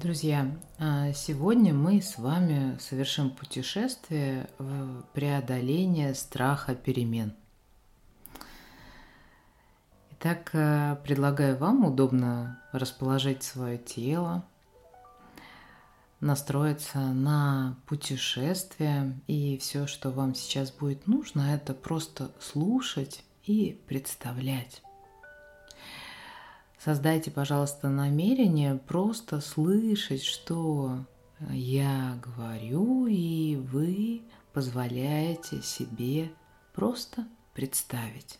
Друзья, а, сегодня мы с вами совершим путешествие в преодоление страха перемен. Итак, а, предлагаю вам удобно расположить свое тело, настроиться на путешествие, и все, что вам сейчас будет нужно, это просто слушать и представлять. Создайте, пожалуйста, намерение просто слышать, что я говорю, и вы позволяете себе просто представить.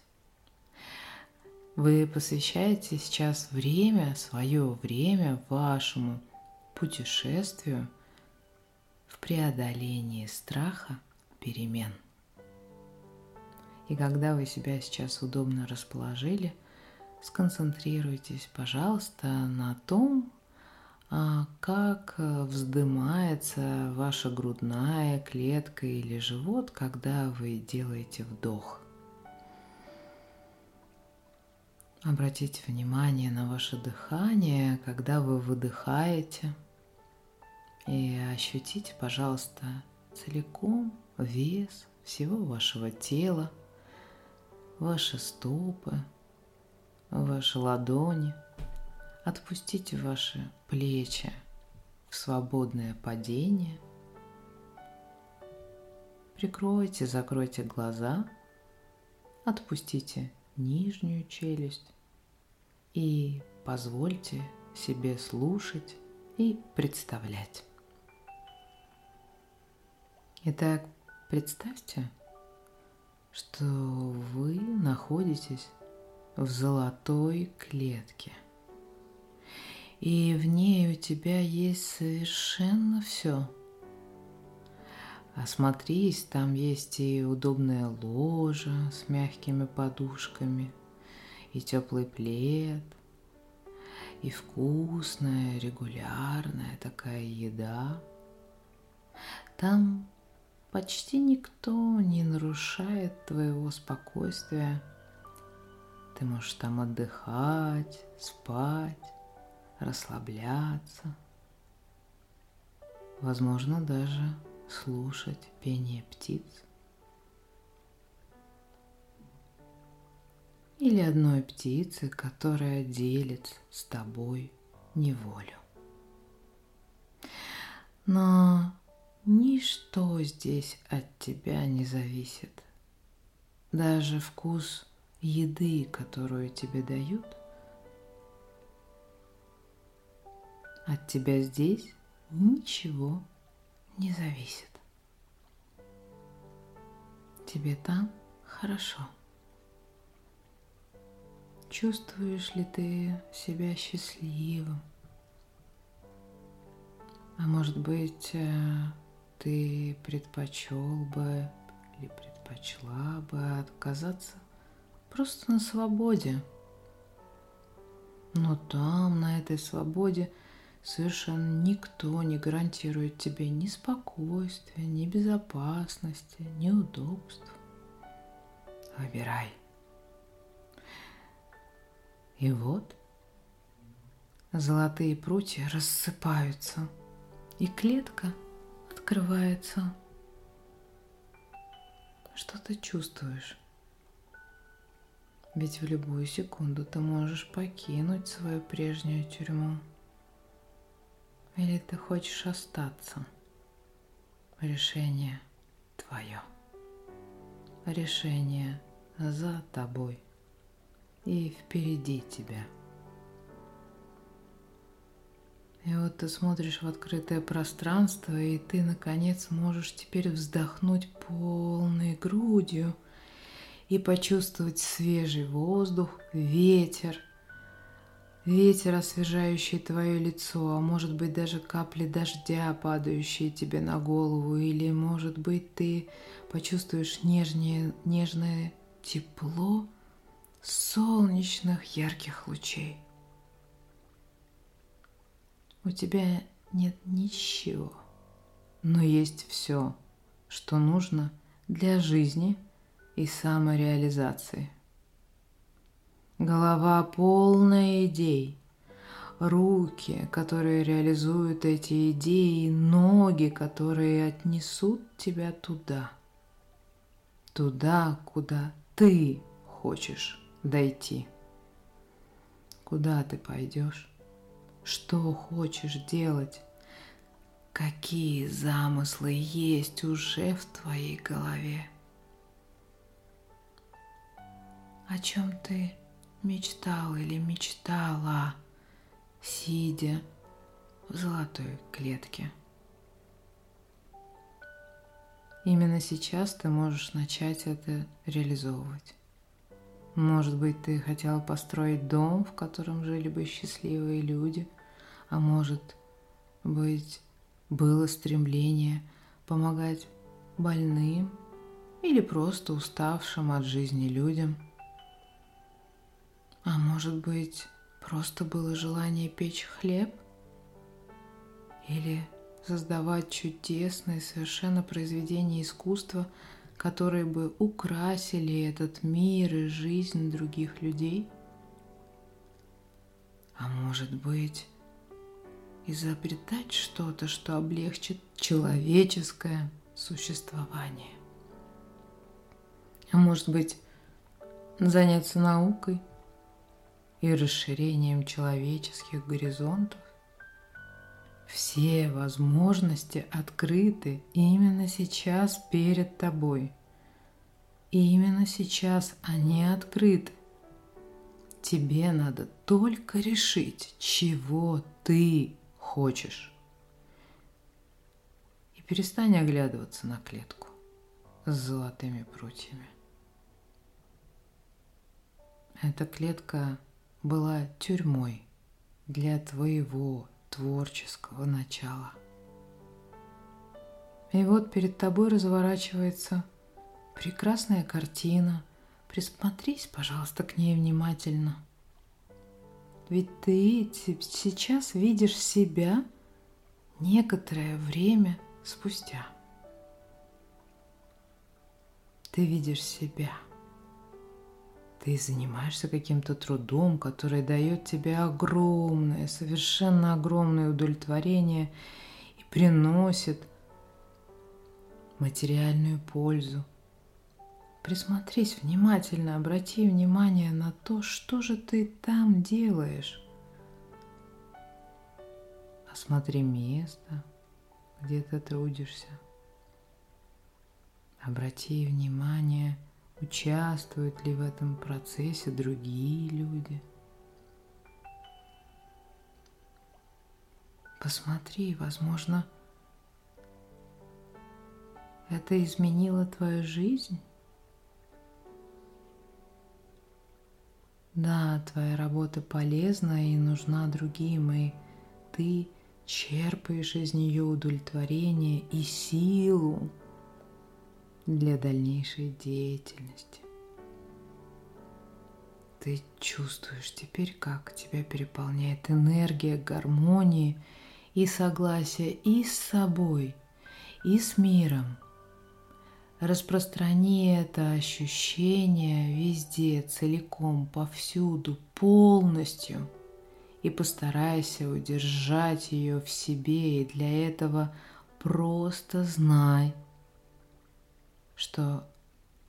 Вы посвящаете сейчас время, свое время вашему путешествию в преодолении страха перемен. И когда вы себя сейчас удобно расположили – сконцентрируйтесь, пожалуйста, на том, а, как вздымается ваша грудная клетка или живот, когда вы делаете вдох. Обратите внимание на ваше дыхание, когда вы выдыхаете. И ощутите, пожалуйста, целиком вес всего вашего тела, ваши стопы, ваши ладони, отпустите ваши плечи в свободное падение. Прикройте, закройте глаза, отпустите нижнюю челюсть и позвольте себе слушать и представлять. Итак, представьте, что вы находитесь в золотой клетке. И в ней у тебя есть совершенно все. Осмотрись, там есть и удобная ложа с мягкими подушками, и теплый плед, и вкусная, регулярная такая еда. Там почти никто не нарушает твоего спокойствия – ты можешь там отдыхать, спать, расслабляться. Возможно, даже слушать пение птиц. Или одной птицы, которая делит с тобой неволю. Но ничто здесь от тебя не зависит. Даже вкус еды, которую тебе дают, от тебя здесь ничего не зависит. Тебе там хорошо. Чувствуешь ли ты себя счастливым? А может быть, э, ты предпочел бы или предпочла бы отказаться просто на свободе. Но там, на этой свободе, совершенно никто не гарантирует тебе ни спокойствия, ни безопасности, ни удобств. Выбирай. И вот золотые прутья рассыпаются, и клетка открывается. Что ты чувствуешь? Ведь в любую секунду ты можешь покинуть свою прежнюю тюрьму. Или ты хочешь остаться? Решение твое. Решение за тобой и впереди тебя. И вот ты смотришь в открытое пространство, и ты, наконец, можешь теперь вздохнуть полной грудью – и почувствовать свежий воздух, ветер, ветер, освежающий твое лицо, а может быть даже капли дождя, падающие тебе на голову, или может быть ты почувствуешь нежнее, нежное тепло солнечных ярких лучей. У тебя нет ничего, но есть все, что нужно для жизни – и самореализации. Голова полная идей, руки, которые реализуют эти идеи, ноги, которые отнесут тебя туда, туда, куда ты хочешь дойти. Куда ты пойдешь? Что хочешь делать? Какие замыслы есть уже в твоей голове? О чем ты мечтал или мечтала, сидя в золотой клетке? Именно сейчас ты можешь начать это реализовывать. Может быть, ты хотела построить дом, в котором жили бы счастливые люди, а может быть, было стремление помогать больным или просто уставшим от жизни людям. А может быть, просто было желание печь хлеб или создавать чудесные совершенно произведения искусства, которые бы украсили этот мир и жизнь других людей? А может быть, изобретать что-то, что облегчит человеческое существование? А может быть, заняться наукой и расширением человеческих горизонтов? Все возможности открыты именно сейчас перед тобой. И именно сейчас они открыты. Тебе надо только решить, чего ты хочешь. И перестань оглядываться на клетку с золотыми прутьями. Эта клетка была тюрьмой для твоего творческого начала. И вот перед тобой разворачивается прекрасная картина. Присмотрись, пожалуйста, к ней внимательно. Ведь ты сейчас видишь себя некоторое время спустя. Ты видишь себя – ты занимаешься каким-то трудом, который дает тебе огромное, совершенно огромное удовлетворение и приносит материальную пользу. Присмотрись внимательно, обрати внимание на то, что же ты там делаешь. Осмотри место, где ты трудишься. Обрати внимание – Участвуют ли в этом процессе другие люди? Посмотри, возможно, это изменило твою жизнь? Да, твоя работа полезна и нужна другим, и ты черпаешь из нее удовлетворение и силу для дальнейшей деятельности. Ты чувствуешь теперь, как тебя переполняет энергия гармонии и согласия и с собой, и с миром. Распространи это ощущение везде, целиком, повсюду, полностью. И постарайся удержать ее в себе, и для этого просто знай – что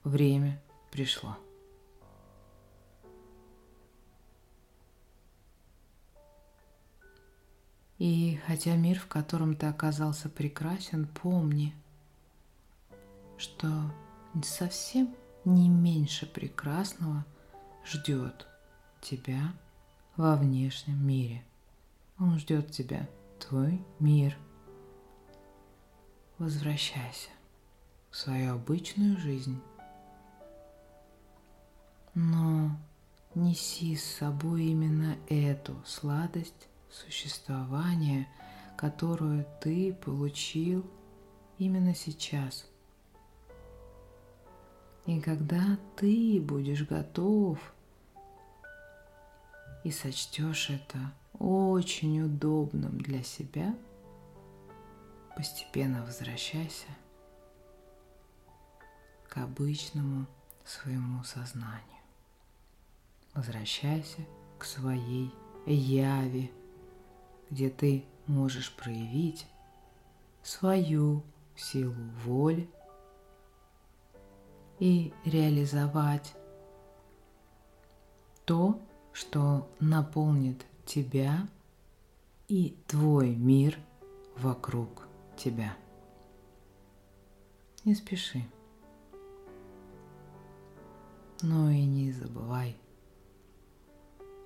время пришло. И хотя мир, в котором ты оказался прекрасен, помни, что совсем не меньше прекрасного ждет тебя во внешнем мире. Он ждет тебя, твой мир. Возвращайся в свою обычную жизнь. Но неси с собой именно эту сладость существования, которую ты получил именно сейчас. И когда ты будешь готов и сочтешь это очень удобным для себя, постепенно возвращайся к обычному своему сознанию. Возвращайся к своей яве где ты можешь проявить свою силу воли и реализовать то, что наполнит тебя и твой мир вокруг тебя. Не спеши. Но и не забывай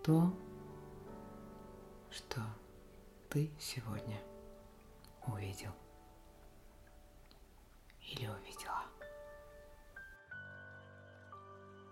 то, что ты сегодня увидел или увидела.